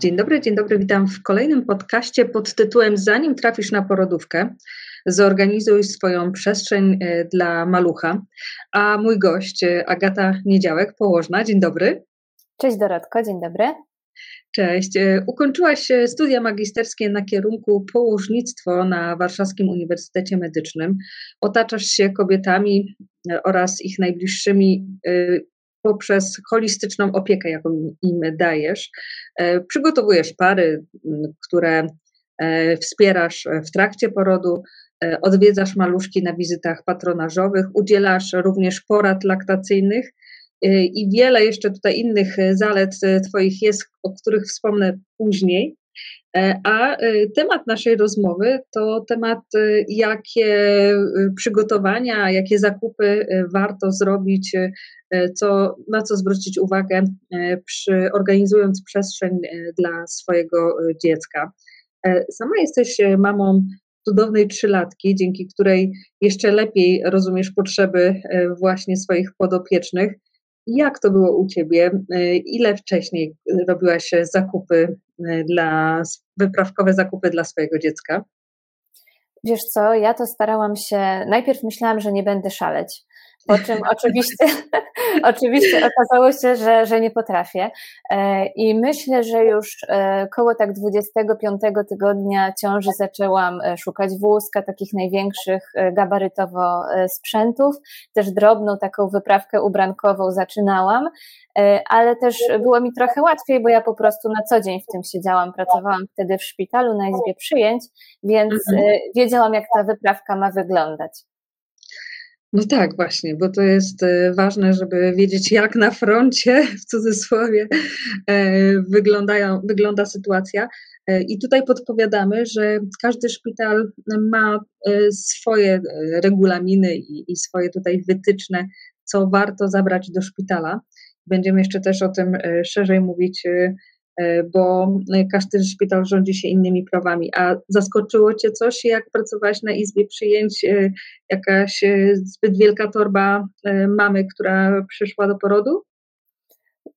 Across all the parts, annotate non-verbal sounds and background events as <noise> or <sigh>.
Dzień dobry, dzień dobry, witam w kolejnym podcaście pod tytułem Zanim trafisz na porodówkę, zorganizuj swoją przestrzeń e, dla malucha. A mój gość, e, Agata Niedziałek, położna. Dzień dobry. Cześć Dorotko, dzień dobry. Cześć. E, ukończyłaś studia magisterskie na kierunku położnictwo na Warszawskim Uniwersytecie Medycznym. Otaczasz się kobietami oraz ich najbliższymi poprzez holistyczną opiekę, jaką im dajesz. E, przygotowujesz pary, które e, wspierasz w trakcie porodu, e, odwiedzasz maluszki na wizytach patronażowych, udzielasz również porad laktacyjnych i wiele jeszcze tutaj innych zalet Twoich jest, o których wspomnę później. A temat naszej rozmowy to temat, jakie przygotowania, jakie zakupy warto zrobić E, co, na co zwrócić uwagę e, przy organizując przestrzeń e, dla swojego dziecka. Sama jesteś mamą cudownej trzylatki, dzięki której jeszcze lepiej rozumiesz potrzeby właśnie swoich podopiecznych. Jak to było u Ciebie? Ile wcześniej robiłaś zakupy dla, wyprawkowe zakupy dla swojego dziecka? Wiesz co, ja to starałam się, najpierw myślałam, że nie będę szaleć, po czym oczywiście, <laughs> oczywiście okazało się, że, że nie potrafię. E, I myślę, że już e, koło tak 25 tygodnia ciąży zaczęłam e, szukać wózka, takich największych gabarytowo sprzętów. Też drobną taką wyprawkę ubrankową zaczynałam, ale też było mi trochę łatwiej, bo ja po prostu na co dzień w tym siedziałam. Pracowałam wtedy w szpitalu na izbie przyjęć, więc mhm. wiedziałam, jak ta wyprawka ma wyglądać. No tak, właśnie, bo to jest e, ważne, żeby wiedzieć, jak na froncie, w cudzysłowie, e, wyglądają, wygląda sytuacja. E, I tutaj podpowiadamy, że każdy szpital ma swoje regulaminy i, i swoje tutaj wytyczne, co warto zabrać do szpitala. Będziemy jeszcze też o tym szerzej mówić bo każdy szpital rządzi się innymi prawami. A zaskoczyło Cię coś, jak pracowałaś na izbie przyjęć, e, jakaś e, zbyt wielka torba mamy, która przyszła do porodu?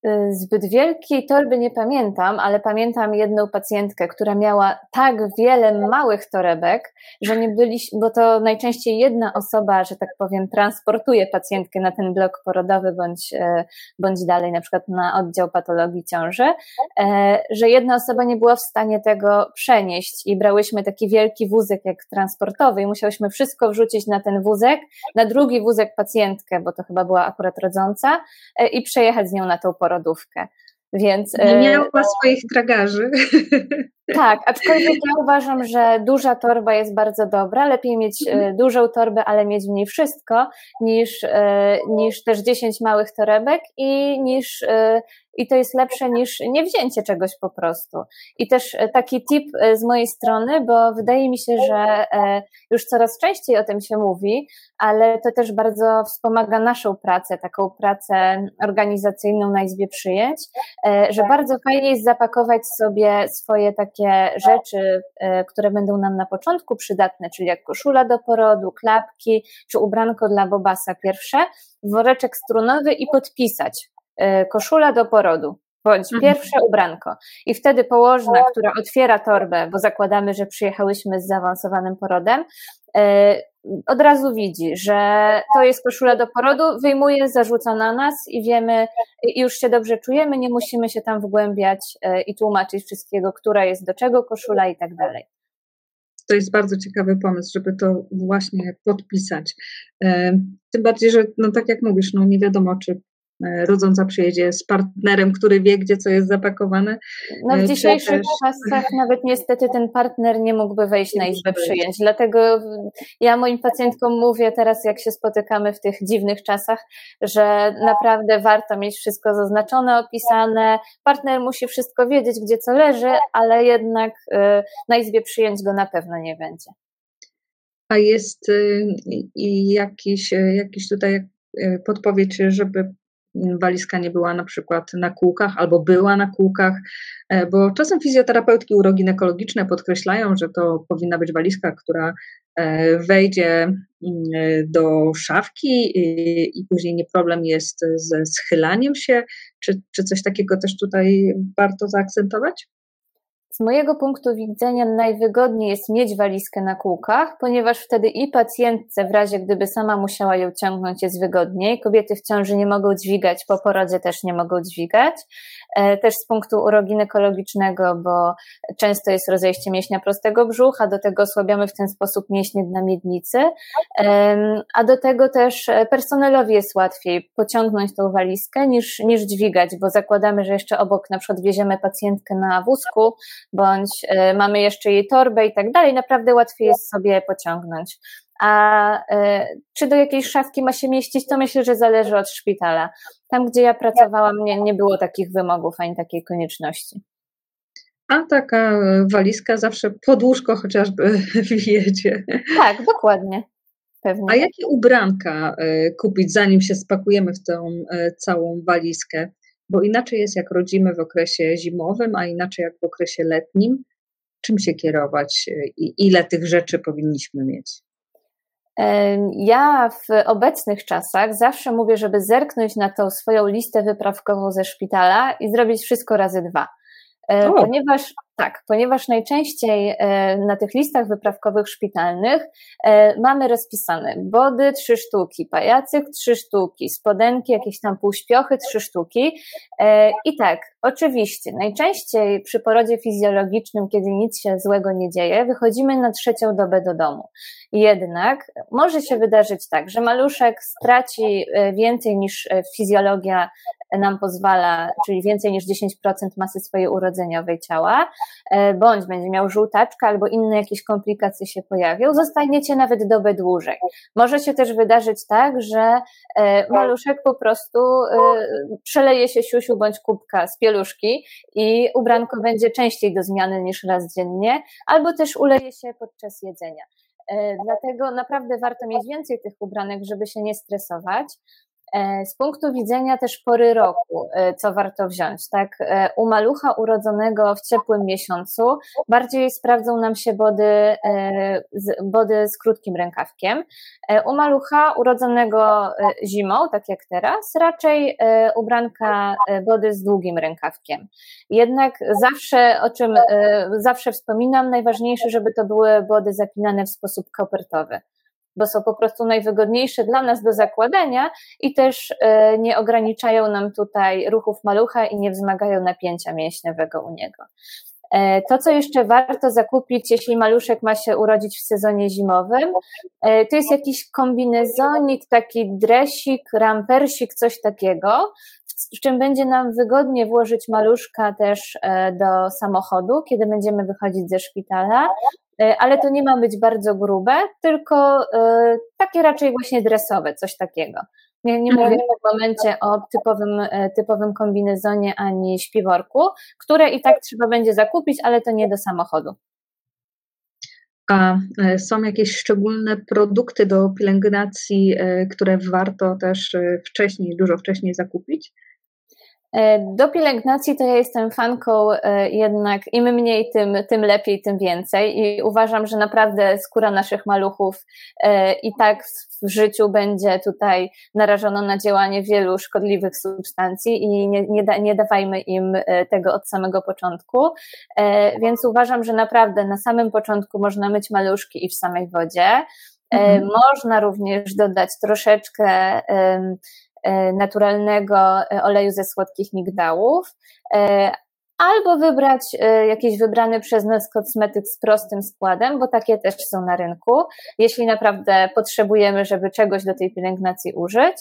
Y, zbyt wielkiej torby nie pamiętam, ale pamiętam jedną pacjentkę, która miała tak wiele małych torebek, że nie byliśmy, bo to najczęściej jedna osoba, że tak powiem, transportuje pacjentkę na ten blok porodowy bądź, e, bądź dalej, na przykład na oddział patologii ciąży, e, że jedna osoba nie była w stanie tego przenieść i brałyśmy taki wielki wózek jak transportowy i musiałyśmy wszystko wrzucić na ten wózek, na drugi wózek pacjentkę, bo to chyba była akurat rodząca e, i przejechać z nią na tą porodówkę. Więc, nie miała e, swoich tragarzy. <laughs> Tak, aczkolwiek ja uważam, że duża torba jest bardzo dobra. Lepiej mieć e, dużą torbę, ale mieć w niej wszystko, niż, e, niż też 10 małych torebek i niż i to jest lepsze niż niewzięcie czegoś po prostu. I też e, taki tip e, z mojej strony, bo wydaje mi się, że e, już coraz częściej o tym się mówi, ale to też bardzo wspomaga naszą pracę, taką pracę organizacyjną na Izbie Przyjęć, że bardzo fajnie jest zapakować sobie swoje takie rzeczy, które będą nam na początku przydatne, czyli jak koszula do porodu, klapki, czy ubranko dla Bobasa pierwsze, woreczek strunowy i podpisać E, koszula do porodu, bądź mhm. pierwsze ubranko. I wtedy położna, która otwiera torbę, bo zakładamy, że przyjechałyśmy z zaawansowanym porodem, e, od razu widzi, że to jest koszula do porodu, wyjmuje, zarzuca na nas i wiemy, i już się dobrze czujemy, nie musimy się tam wgłębiać e, i tłumaczyć wszystkiego, która jest do czego koszula i tak dalej. To jest bardzo ciekawy pomysł, żeby to właśnie podpisać. Tym bardziej, że no tak jak mówisz, no nie wiadomo, czy E, rodząca przyjedzie z partnerem, który wie, gdzie co jest zapakowane. No w e, dzisiejszych też... czasach nawet niestety ten partner nie mógłby wejść na izbę przyjęć. Dlatego ja moim pacjentkom mówię teraz, jak się spotykamy w tych dziwnych czasach, że naprawdę warto mieć wszystko zaznaczone, opisane. Partner musi wszystko wiedzieć, gdzie co leży, ale jednak e, na izbie przyjęć go na pewno nie będzie. A jest jakiś, jakiś tutaj podpowiedź, żeby walizka nie była na przykład na kółkach albo była na kółkach, bo czasem fizjoterapeutki uroginekologiczne podkreślają, że to powinna być walizka, która wejdzie mm, do szafki i później nie problem jest ze schylaniem się. Czy, czy coś takiego też tutaj warto zaakcentować? Z mojego punktu widzenia najwygodniej jest mieć walizkę na kółkach, ponieważ wtedy i pacjentce w razie gdyby sama musiała ją ciągnąć jest wygodniej. Kobiety w ciąży nie mogą dźwigać, po porodzie też nie mogą dźwigać. E, też z punktu uroginekologicznego, bo często jest rozejście mięśnia prostego brzucha, do tego osłabiamy w ten sposób mięśnie dna miednicy, a do tego też personelowi jest łatwiej pociągnąć tą walizkę niż, niż dźwigać, bo zakładamy, że jeszcze obok na przykład wieziemy pacjentkę na wózku, bądź e, mamy jeszcze jej torbę i tak dalej, naprawdę łatwiej jest sobie pociągnąć. A e, czy do jakiejś szafki ma się mieścić, to myślę, że zależy od szpitala. Tam, gdzie ja pracowałam, nie, nie było takich wymogów ani takiej konieczności. A taka walizka zawsze pod łóżko chociażby <laughs> wjedzie. Tak, dokładnie. Pewnie. A jakie ubranka e, kupić, zanim się spakujemy w tę całą walizkę? Bo inaczej jest jak rodzimy w okresie zimowym, a inaczej jak w okresie letnim. Czym się kierować i ile tych rzeczy powinniśmy mieć? Ja w obecnych czasach zawsze mówię, żeby zerknąć na tą swoją listę wyprawkową ze szpitala i zrobić wszystko razy dwa. E, o. Ponieważ tak, ponieważ najczęściej e, na tych listach wyprawkowych szpitalnych e, mamy rozpisane body trzy sztuki, pajacyk trzy sztuki, spodenki, jakieś tam półśpiochy trzy sztuki. I tak, oczywiście, najczęściej przy porodzie fizjologicznym, kiedy nic się złego nie dzieje, wychodzimy na trzecią dobę do domu. Jednak może się wydarzyć tak, że maluszek straci więcej niż fizjologia nam pozwala, czyli więcej niż 10% masy swojej urodzeniowej ciała, e, bądź będzie miał żółtaczkę albo inne jakieś komplikacje się pojawią, zostaniecie nawet dobę dłużej. Może się też wydarzyć tak, że e, maluszek po prostu e, przeleje się siusiu bądź kubka z pieluszki i ubranko będzie częściej do zmiany niż raz dziennie, albo też uleje się podczas jedzenia. Dlatego naprawdę warto mieć więcej tych ubranek, żeby się nie stresować. E, z punktu widzenia też pory roku, e, co warto wziąć, tak? E, u malucha urodzonego w ciepłym miesiącu bardziej sprawdzą nam się body, body z krótkim rękawkiem. U malucha urodzonego zimą, tak jak teraz, raczej ubranka body z długim rękawkiem. Jednak zawsze, o czym zawsze wspominam, najważniejsze, żeby to były body zapinane w sposób kopertowy bo są po prostu najwygodniejsze dla nas do zakładania i też e, nie ograniczają nam tutaj ruchów malucha i nie wzmagają napięcia mięśniowego u niego. E, to, co jeszcze warto zakupić, jeśli maluszek ma się urodzić w sezonie zimowym, e, to jest jakiś kombinezonik, taki dresik, rampersik, coś takiego, w czym będzie nam wygodnie włożyć maluszka też do samochodu, kiedy będziemy wychodzić ze szpitala, ale to nie ma być bardzo grube, tylko e, takie raczej właśnie dresowe, coś takiego. Nie, nie mówię w tym momencie o typowym, e, typowym kombinezonie ani śpiworku, które i tak trzeba będzie zakupić, ale to nie do samochodu. A są jakieś szczególne produkty do pielęgnacji, które warto też wcześniej, dużo wcześniej zakupić? E, do pielęgnacji to ja jestem fanką e, jednak im mniej, tym, tym lepiej, tym więcej i uważam, że naprawdę skóra naszych maluchów e, i tak w życiu będzie tutaj narażona na działanie wielu szkodliwych substancji i nie, nie, da, nie dawajmy im tego od samego początku, więc uważam, że naprawdę na samym początku można myć maluszki i w samej wodzie. Mhm. Można również dodać troszeczkę naturalnego e, oleju ze słodkich migdałów, e, albo wybrać jakiś wybrany przez nas kosmetyk z prostym składem, bo takie też są na rynku, jeśli naprawdę potrzebujemy, żeby czegoś do tej pielęgnacji użyć.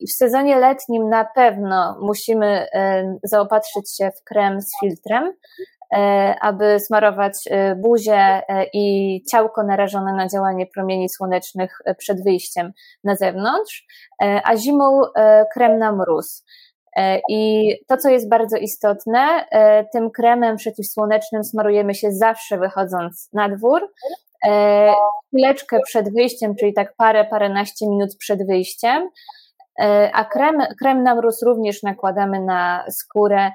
W sezonie letnim na pewno musimy zaopatrzyć się w krem z filtrem, E, aby smarować e, buzię e, i ciałko narażone na działanie promieni słonecznych przed wyjściem na zewnątrz, a zimą krem na mróz. I to, co jest bardzo istotne, tym kremem przeciwsłonecznym smarujemy się zawsze wychodząc na dwór. Chwileczkę przed wyjściem, czyli tak parę, paręnaście minut przed wyjściem, a krem, krem na mróz również nakładamy na skórę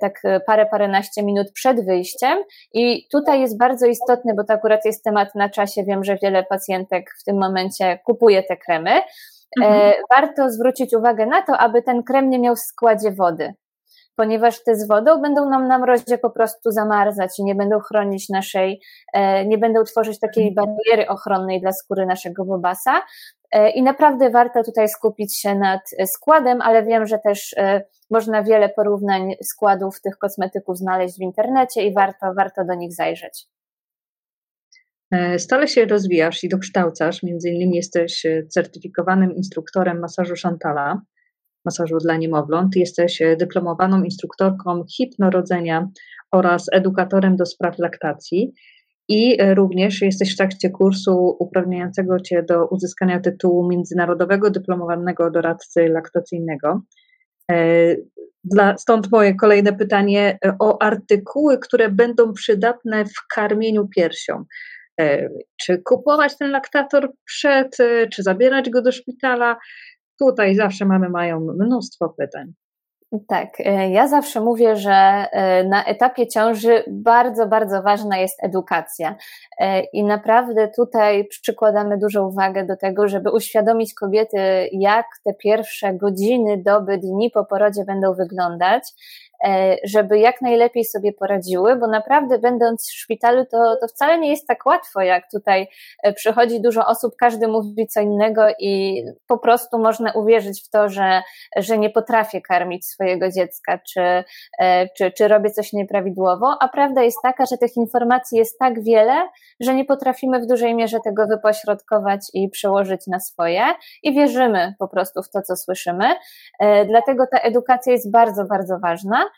tak parę, paręnaście minut przed wyjściem i tutaj jest bardzo istotny, bo to akurat jest temat na czasie, wiem, że wiele pacjentek w tym momencie kupuje te kremy, mhm. warto zwrócić uwagę na to, aby ten krem nie miał w składzie wody ponieważ te z wodą będą nam na mrozie po prostu zamarzać i nie będą chronić naszej, e, nie będą tworzyć takiej mhm. bariery ochronnej dla skóry naszego bobasa. E, I naprawdę warto tutaj skupić się nad składem, ale wiem, że też e, można wiele porównań składów tych kosmetyków znaleźć w internecie i warto, warto do nich zajrzeć. Stale się rozwijasz i dokształcasz, między innymi jesteś certyfikowanym instruktorem masażu Chantala masażu dla niemowląt. Jesteś e, dyplomowaną instruktorką hipnorodzenia oraz edukatorem do spraw laktacji. I e, również jesteś w trakcie kursu uprawniającego Cię do uzyskania tytułu międzynarodowego dyplomowanego doradcy laktacyjnego. E, dla, stąd moje kolejne pytanie o artykuły, które będą przydatne w karmieniu piersią. Czy kupować ten laktator przed, czy zabierać go do szpitala? Tutaj zawsze mamy mają mnóstwo pytań. Tak, e, ja zawsze mówię, że e, na etapie ciąży bardzo, bardzo ważna jest edukacja. E, I naprawdę tutaj przykładamy dużą uwagę do tego, żeby uświadomić kobiety, jak te pierwsze godziny, doby, dni po porodzie będą wyglądać, żeby jak najlepiej sobie poradziły, bo naprawdę będąc w szpitalu, to, to wcale nie jest tak łatwo, jak tutaj e, przychodzi dużo osób, każdy mówi co innego i po prostu można uwierzyć w to, że, że nie potrafię karmić swojego dziecka, czy, e, czy, czy robię coś nieprawidłowo, a prawda jest taka, że tych informacji jest tak wiele, że nie potrafimy w dużej mierze tego wypośrodkować i przełożyć na swoje i wierzymy po prostu w to, co słyszymy. Dlatego ta edukacja jest bardzo, bardzo ważna.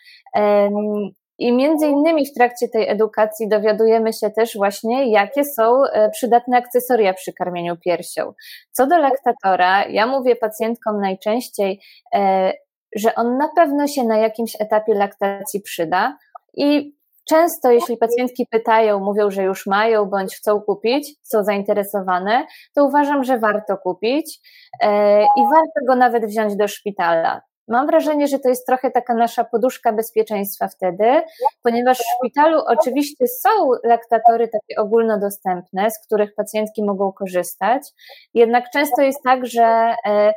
I między innymi w trakcie tej edukacji dowiadujemy się też właśnie, jakie są e, przydatne akcesoria przy karmieniu piersią. Co do laktatora, ja mówię pacjentkom najczęściej, e, że on na pewno się na jakimś etapie laktacji przyda i Często, jeśli pacjentki pytają, mówią, że już mają bądź chcą kupić, są zainteresowane, to uważam, że warto kupić e, i warto go nawet wziąć do szpitala. Mam wrażenie, że to jest trochę taka nasza poduszka bezpieczeństwa wtedy, ponieważ w szpitalu oczywiście są laktatory takie ogólnodostępne, z których pacjentki mogą korzystać, jednak często jest tak, że e,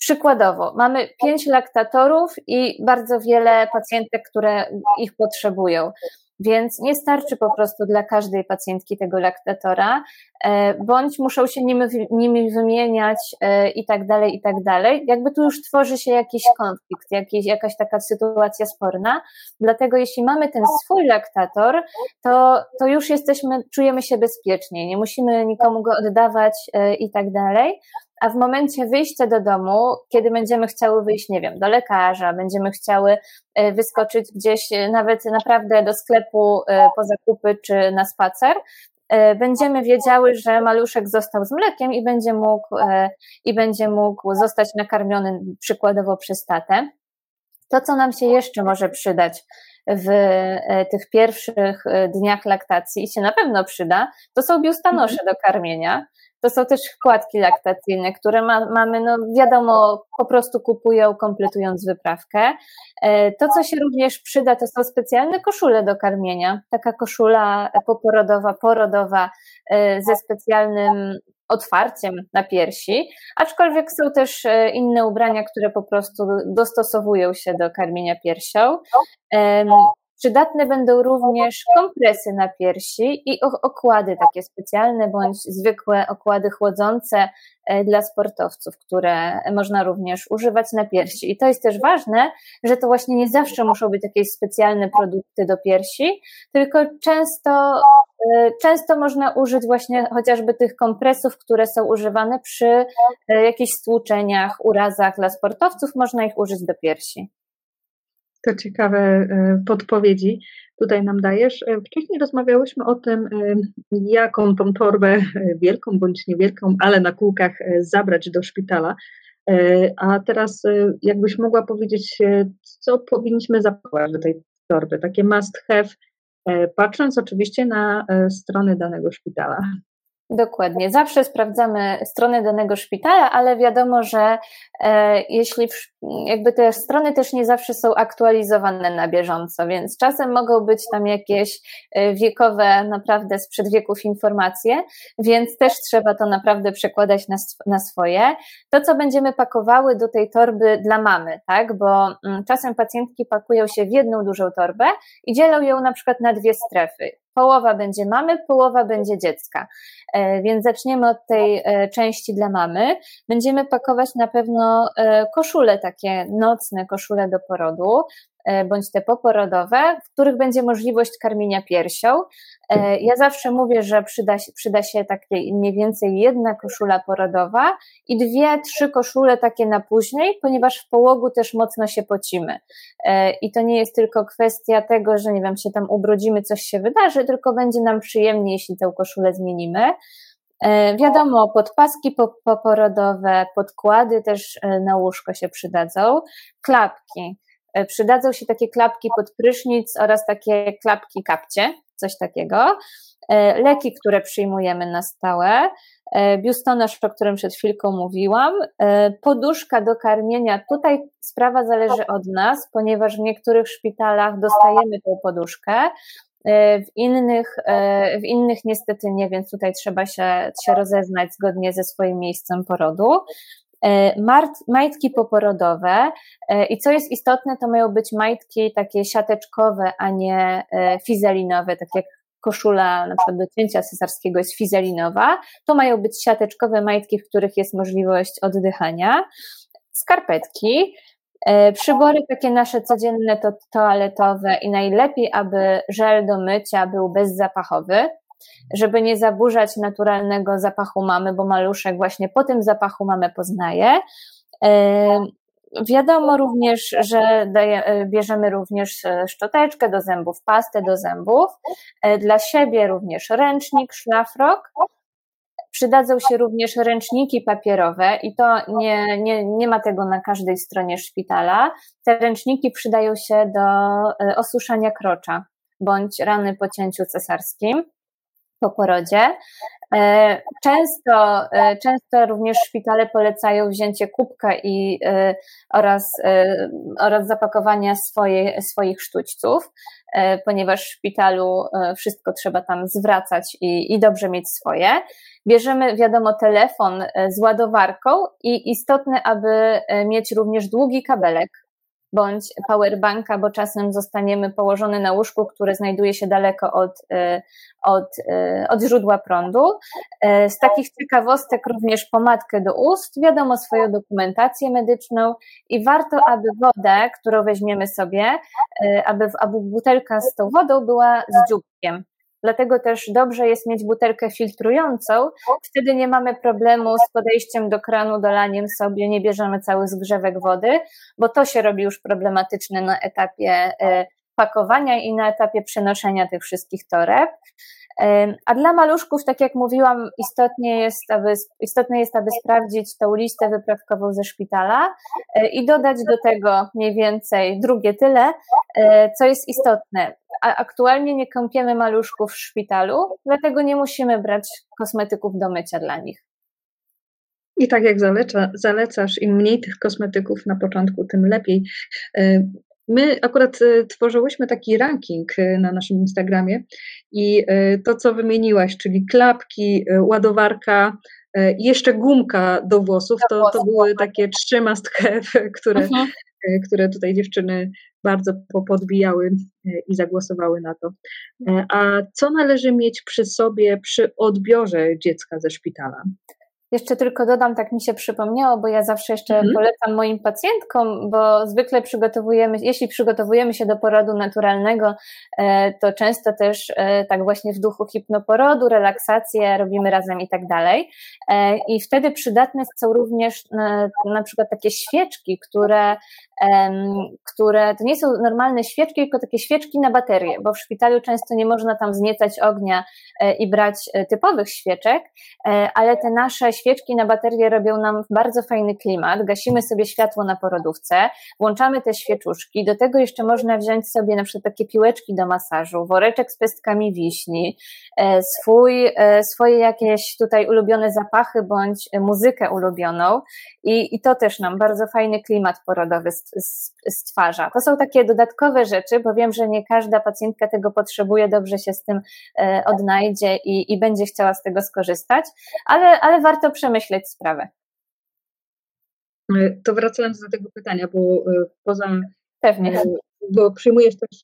Przykładowo, mamy pięć laktatorów i bardzo wiele pacjentek, które ich potrzebują. Więc nie starczy po prostu dla każdej pacjentki tego laktatora, e, bądź muszą się nimi, nimi wymieniać e, i tak dalej, i tak dalej. Jakby tu już tworzy się jakiś konflikt, jakiś, jakaś taka sytuacja sporna. Dlatego jeśli mamy ten swój laktator, to, to już jesteśmy, czujemy się bezpiecznie, nie musimy nikomu go oddawać e, i tak dalej a w momencie wyjścia do domu, kiedy będziemy chciały wyjść, nie wiem, do lekarza, będziemy chciały e, wyskoczyć gdzieś e, nawet naprawdę do sklepu e, po zakupy czy na spacer, będziemy wiedziały, że maluszek został z mlekiem i będzie mógł, i będzie mógł zostać nakarmiony przykładowo przez tatę. To, co nam się jeszcze może przydać w tych pierwszych dniach laktacji i się na pewno przyda, to są biustanosze do karmienia. To są też wkładki laktacyjne, które ma, mamy, no wiadomo, po prostu kupują, kompletując wyprawkę. E, to, co się również przyda, to są specjalne koszule do karmienia. Taka koszula poporodowa, porodowa e, ze specjalnym otwarciem na piersi, aczkolwiek są też e, inne ubrania, które po prostu dostosowują się do karmienia piersią. Przydatne będą również kompresy na piersi i okłady takie specjalne bądź zwykłe okłady chłodzące e, dla sportowców, które można również używać na piersi. I to jest też ważne, że to właśnie nie zawsze muszą być jakieś specjalne produkty do piersi, tylko często, e, często można użyć właśnie chociażby tych kompresów, które są używane przy e, jakichś stłuczeniach, urazach dla sportowców, można ich użyć do piersi. To ciekawe e, podpowiedzi tutaj nam dajesz. E, wcześniej rozmawiałyśmy o tym, e, jaką tą torbę, wielką bądź niewielką, ale na kółkach zabrać do szpitala. A teraz jakbyś mogła powiedzieć, co powinniśmy zapakować do tej torby, takie must have, patrząc oczywiście na strony danego szpitala. Dokładnie. Zawsze sprawdzamy stronę danego szpitala, ale wiadomo, że e, jeśli w, jakby te strony też nie zawsze są aktualizowane na bieżąco, więc czasem mogą być tam jakieś e, wiekowe, naprawdę sprzed wieków informacje, więc też trzeba to naprawdę przekładać na, na swoje. To, co będziemy pakowały do tej torby dla mamy, tak? Bo m, mm, czasem pacjentki pakują się w jedną dużą torbę i dzielą ją na przykład na dwie strefy. Połowa będzie mamy, połowa będzie dziecka. E, więc zaczniemy od tej e, części dla mamy. Będziemy pakować na pewno e, koszule takie nocne, koszule do porodu. E, bądź te poporodowe, w których będzie możliwość karmienia piersią. E, ja zawsze mówię, że przyda się, przyda się takie mniej więcej jedna koszula porodowa i dwie, trzy koszule takie na później, ponieważ w połogu też mocno się pocimy. E, I to nie jest tylko kwestia tego, że nie wiem, się tam ubrudzimy, coś się wydarzy, tylko będzie nam przyjemnie, jeśli tę koszulę zmienimy. Wiadomo, podpaski poporodowe, podkłady też na łóżko się przydadzą, klapki. E, przydadzą się takie klapki pod prysznic oraz takie klapki kapcie, coś takiego. E, leki, które przyjmujemy na stałe, e, biustonosz, o którym przed chwilką mówiłam, poduszka do karmienia. Tutaj sprawa zależy od nas, ponieważ w niektórych szpitalach dostajemy tą poduszkę, w innych, w innych niestety nie, więc tutaj trzeba się, się rozeznać zgodnie ze swoim miejscem porodu. E, majtki poporodowe. E, i co jest istotne, to mają być majtki takie siateczkowe, a nie e, fizelinowe, tak jak koszula na przykład do cięcia cesarskiego jest fizelinowa, to mają być siateczkowe majtki, w których jest możliwość oddychania, skarpetki, Przybory takie nasze codzienne to toaletowe i najlepiej, aby żel do mycia był bezzapachowy, żeby nie zaburzać naturalnego zapachu mamy, bo maluszek właśnie po tym zapachu mamy poznaje. Wiadomo również, że daje, e, bierzemy również e, szczoteczkę do zębów, pastę do zębów. Dla siebie również ręcznik, szlafrok. Przydadzą się również ręczniki papierowe i to nie, nie, nie ma tego na każdej stronie szpitala. Te ręczniki przydają się do osuszania krocza bądź rany po cięciu cesarskim po porodzie. E, często, e, często również szpitale polecają wzięcie kubka i, e, oraz, oraz zapakowania swoje, swoich sztućców, ponieważ w szpitalu wszystko trzeba tam zwracać i, i dobrze mieć swoje. Bierzemy, wiadomo, telefon z ładowarką i istotne, aby mieć również długi kabelek, bądź powerbanka, bo czasem zostaniemy położony na łóżku, które znajduje się daleko od, y, od, y, od źródła prądu. Y, z takich ciekawostek również pomadkę do ust, wiadomo swoją dokumentację medyczną i warto, aby wodę, którą weźmiemy sobie, aby, aby butelka z tą wodą była z dzióbkiem. Dlatego też dobrze jest mieć butelkę filtrującą. Wtedy nie mamy problemu z podejściem do kranu, dolaniem sobie, nie bierzemy cały zgrzewek wody, bo to się robi już problematyczne na etapie e, pakowania i na etapie przenoszenia tych wszystkich toreb. E, a dla maluszków, tak jak mówiłam, istotnie jest, aby, istotne jest, aby sprawdzić tą listę wyprawkową ze szpitala e, i dodać do tego mniej więcej drugie tyle, co jest istotne a aktualnie nie kąpiemy maluszków w szpitalu, dlatego nie musimy brać kosmetyków do mycia dla nich. I tak jak zaleca, zalecasz, im mniej tych kosmetyków na początku, tym lepiej. E, my akurat e, tworzyłyśmy taki ranking e, na naszym Instagramie i to, co wymieniłaś, czyli klapki, ładowarka, i jeszcze gumka do włosów, to, to były takie trzy must have, <laughs> które, mhm. które tutaj dziewczyny bardzo podbijały e, i zagłosowały na to. E, a co należy mieć przy sobie przy odbiorze dziecka ze szpitala? Jeszcze tylko dodam, tak mi się przypomniało, bo ja zawsze jeszcze mhm. polecam moim pacjentkom, bo zwykle przygotowujemy, jeśli przygotowujemy się do porodu naturalnego, e, to często też e, tak właśnie w duchu hipnoporodu, relaksację robimy razem i tak dalej. E, I wtedy przydatne są również na, na przykład takie świeczki, które które to nie są normalne świeczki, tylko takie świeczki na baterie, bo w szpitalu często nie można tam zniecać ognia e, i brać e, typowych świeczek, e, ale te nasze świeczki na baterie robią nam bardzo fajny klimat. Gasimy sobie światło na porodówce, włączamy te świeczuszki, do tego jeszcze można wziąć sobie na przykład takie piłeczki do masażu, woreczek z pestkami wiśni, swój, swoje jakieś tutaj ulubione zapachy bądź muzykę ulubioną i, i to też nam bardzo fajny klimat porodowy stwarza. To są takie dodatkowe rzeczy, bo wiem, że nie każda pacjentka tego potrzebuje, dobrze się z tym e, odnajdzie i, i będzie chciała z tego skorzystać, ale, ale warto przemyśleć sprawę. E, to wracając do tego pytania, bo e, poza. Pewnie. Bo przyjmujesz też,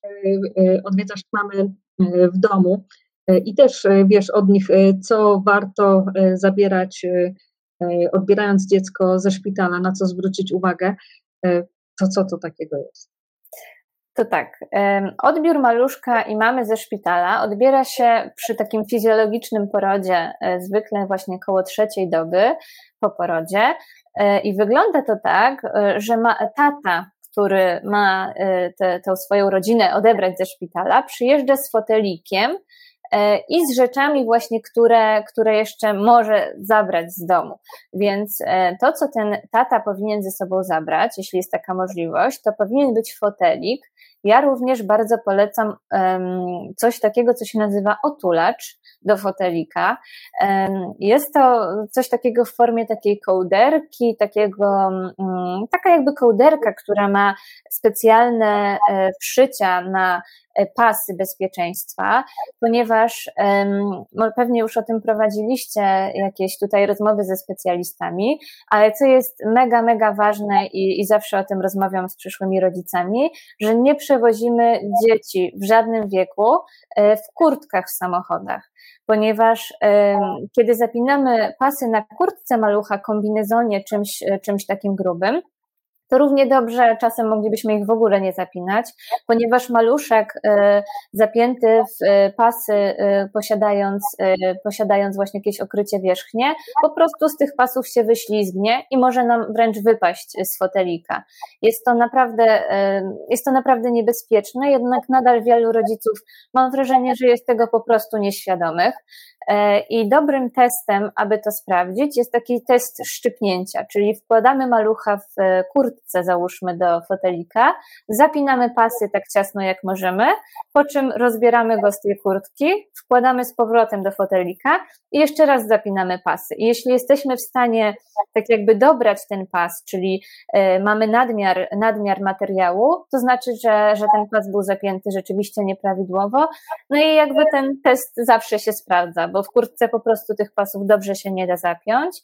odwiedzasz mamy w domu i też wiesz od nich, co warto zabierać, odbierając dziecko ze szpitala, na co zwrócić uwagę to co to takiego jest? To tak. Odbiór maluszka i mamy ze szpitala odbiera się przy takim fizjologicznym porodzie, e, zwykle właśnie koło trzeciej doby po porodzie. E, I wygląda to tak, e, że ma tata, który ma tę swoją rodzinę odebrać ze szpitala, przyjeżdża z fotelikiem i z rzeczami właśnie, które, które jeszcze może zabrać z domu. Więc e, to, co ten tata powinien ze sobą zabrać, jeśli jest taka możliwość, to powinien być fotelik. Ja również bardzo polecam coś takiego, co się nazywa otulacz do fotelika. Jest to coś takiego w formie takiej kołderki, takiego, mm, taka jakby kołderka, która ma specjalne e, wszycia na E, pasy bezpieczeństwa, ponieważ pewnie już o tym prowadziliście jakieś tutaj rozmowy ze specjalistami, ale co jest mega, mega ważne i, i zawsze o tym rozmawiam z przyszłymi rodzicami, że nie przewozimy dzieci w żadnym wieku e, w kurtkach w samochodach ponieważ kiedy zapinamy pasy na kurtce malucha, kombinezonie, czymś, czymś takim grubym, to równie dobrze czasem moglibyśmy ich w ogóle nie zapinać, ponieważ maluszek e, zapięty w e, pasy, e, posiadając, posiadając właśnie jakieś okrycie wierzchnie, po prostu z tych pasów się wyślizgnie i może nam wręcz wypaść z fotelika. Jest to naprawdę, jest to naprawdę niebezpieczne, jednak nadal wielu rodziców mam wrażenie, że jest tego po prostu nieświadomych. I dobrym testem, aby to sprawdzić, jest taki test szczypnięcia, czyli wkładamy malucha w kurtkę, kurtce załóżmy do fotelika, zapinamy pasy tak ciasno jak możemy, po czym rozbieramy go z tej kurtki, wkładamy z powrotem do fotelika i jeszcze raz zapinamy pasy. I jeśli jesteśmy w stanie tak jakby dobrać ten pas, czyli y, mamy nadmiar, nadmiar materiału, to znaczy, że, że ten pas był zapięty rzeczywiście nieprawidłowo. No i jakby ten test zawsze się sprawdza, bo w kurtce po prostu tych pasów dobrze się nie da zapiąć.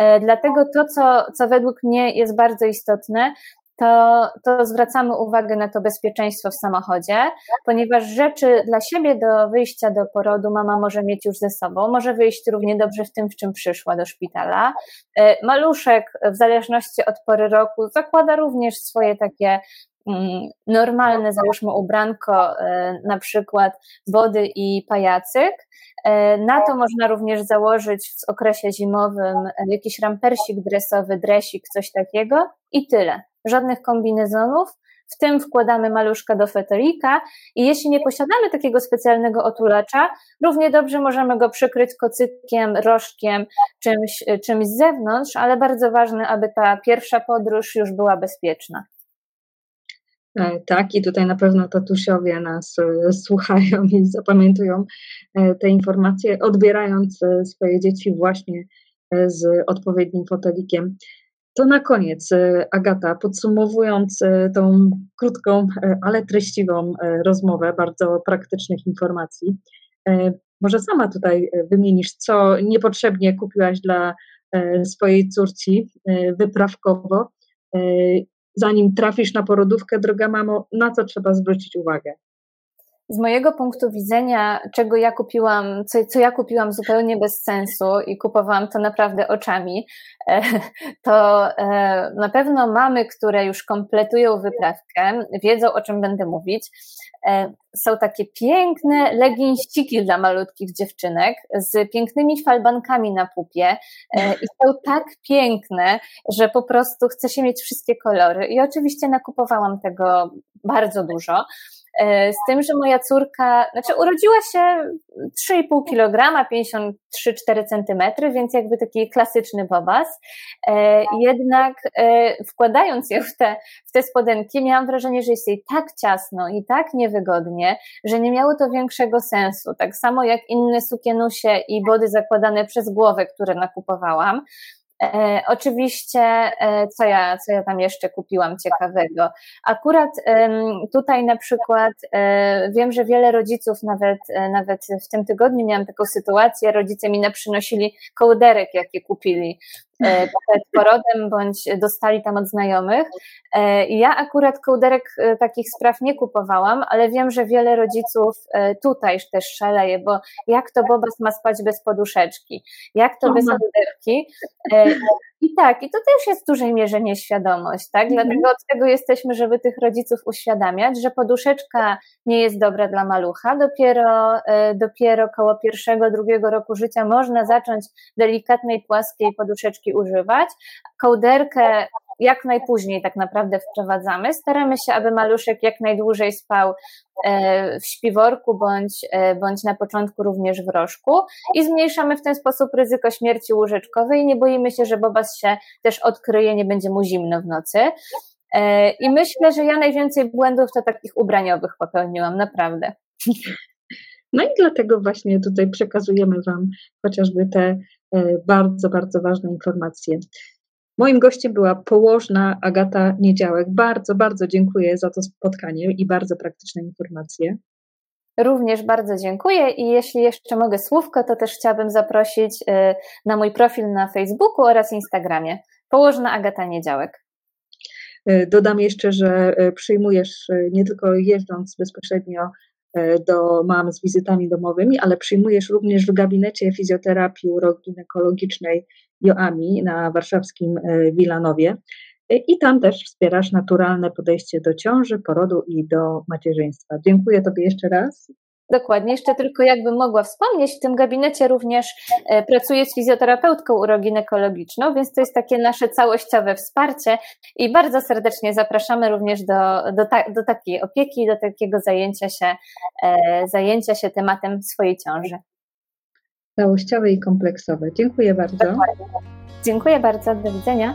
Y, dlatego to, co, co według mnie jest bardzo istotne, to, to zwracamy uwagę na to bezpieczeństwo w samochodzie, ponieważ rzeczy dla siebie do wyjścia do porodu mama może mieć już ze sobą, może wyjść równie dobrze w tym, w czym przyszła do szpitala. E, maluszek, w zależności od pory roku, zakłada również swoje takie mm, normalne, załóżmy ubranko, e, na przykład body i pajacyk. E, na to można również założyć w okresie zimowym jakiś rampersik dresowy, dresik, coś takiego i tyle. Żadnych kombinezonów, w tym wkładamy maluszka do fetelika i jeśli nie posiadamy takiego specjalnego otulacza, równie dobrze możemy go przykryć kocykiem, rożkiem, czymś, czymś z zewnątrz, ale bardzo ważne, aby ta pierwsza podróż już była bezpieczna. E, tak, i tutaj na pewno tatusiowie nas e, słuchają i zapamiętują e, te informacje, odbierając swoje dzieci właśnie z odpowiednim fotelikiem. To na koniec, Agata, podsumowując tą krótką, ale treściwą rozmowę, bardzo praktycznych informacji, może sama tutaj wymienisz, co niepotrzebnie kupiłaś dla swojej córci wyprawkowo zanim trafisz na porodówkę, droga mamo, na co trzeba zwrócić uwagę? Z mojego punktu widzenia, czego ja kupiłam, co, co ja kupiłam zupełnie bez sensu i kupowałam to naprawdę oczami, e, to e, na pewno mamy, które już kompletują wyprawkę, wiedzą o czym będę mówić. E, są takie piękne legińściki dla malutkich dziewczynek z pięknymi falbankami na pupie i są tak piękne, że po prostu chce się mieć wszystkie kolory. I oczywiście nakupowałam tego bardzo dużo. E, z tym, że moja córka, znaczy urodziła się 3,5 kg, 53-4 cm, więc jakby taki klasyczny bobas. E, jednak e, wkładając je w te, w te spodenki, miałam wrażenie, że jest jej tak ciasno i tak niewygodnie, że nie miało to większego sensu. Tak samo jak inne sukienusie i body zakładane przez głowę, które nakupowałam. E, oczywiście, e, co ja, co ja tam jeszcze kupiłam ciekawego? Akurat e, tutaj na przykład e, wiem, że wiele rodziców, nawet, e, nawet w tym tygodniu miałam taką sytuację, rodzice mi naprzynosili kołderek, jakie kupili przed porodem, bądź dostali tam od znajomych. E, ja akurat kołderek e, takich spraw nie kupowałam, ale wiem, że wiele rodziców tutaj też szaleje, bo jak to Bobas ma spać bez poduszeczki? Jak to bez kołderki? I tak, i to też jest w dużej mierze nieświadomość, tak? Mhm. Dlatego od tego jesteśmy, żeby tych rodziców uświadamiać, że poduszeczka nie jest dobra dla malucha. Dopiero, dopiero koło pierwszego, drugiego roku życia można zacząć delikatnej, płaskiej poduszeczki używać. Kołderkę jak najpóźniej tak naprawdę wprowadzamy. Staramy się, aby maluszek jak najdłużej spał e, w śpiworku bądź, e, bądź na początku również w rożku i zmniejszamy w ten sposób ryzyko śmierci łóżeczkowej nie boimy się, że bobas się też odkryje, nie będzie mu zimno w nocy. E, I myślę, że ja najwięcej błędów to takich ubraniowych popełniłam, naprawdę. <laughs> No i dlatego właśnie tutaj przekazujemy Wam chociażby te bardzo, bardzo ważne informacje. Moim gościem była położna Agata Niedziałek. Bardzo, bardzo dziękuję za to spotkanie i bardzo praktyczne informacje. Również bardzo dziękuję i jeśli jeszcze mogę słówko, to też chciałabym zaprosić e, na mój profil na Facebooku oraz Instagramie. Położna Agata Niedziałek. E, dodam jeszcze, że przyjmujesz nie tylko jeżdżąc bezpośrednio E, do mam z wizytami domowymi, ale przyjmujesz również w gabinecie fizjoterapii uroginekologicznej Joami na warszawskim e, Wilanowie. E, I tam też wspierasz naturalne podejście do ciąży, porodu i do macierzyństwa. Dziękuję Tobie jeszcze raz Dokładnie, jeszcze tylko jakbym mogła wspomnieć, w tym gabinecie również e, pracuję z fizjoterapeutką uroginekologiczną, więc to jest takie nasze całościowe wsparcie i bardzo serdecznie zapraszamy również do, do, ta, do takiej opieki, do takiego zajęcia się, e, zajęcia się tematem swojej ciąży. Całościowe i kompleksowe. Dziękuję bardzo. Dokładnie. Dziękuję bardzo, do widzenia.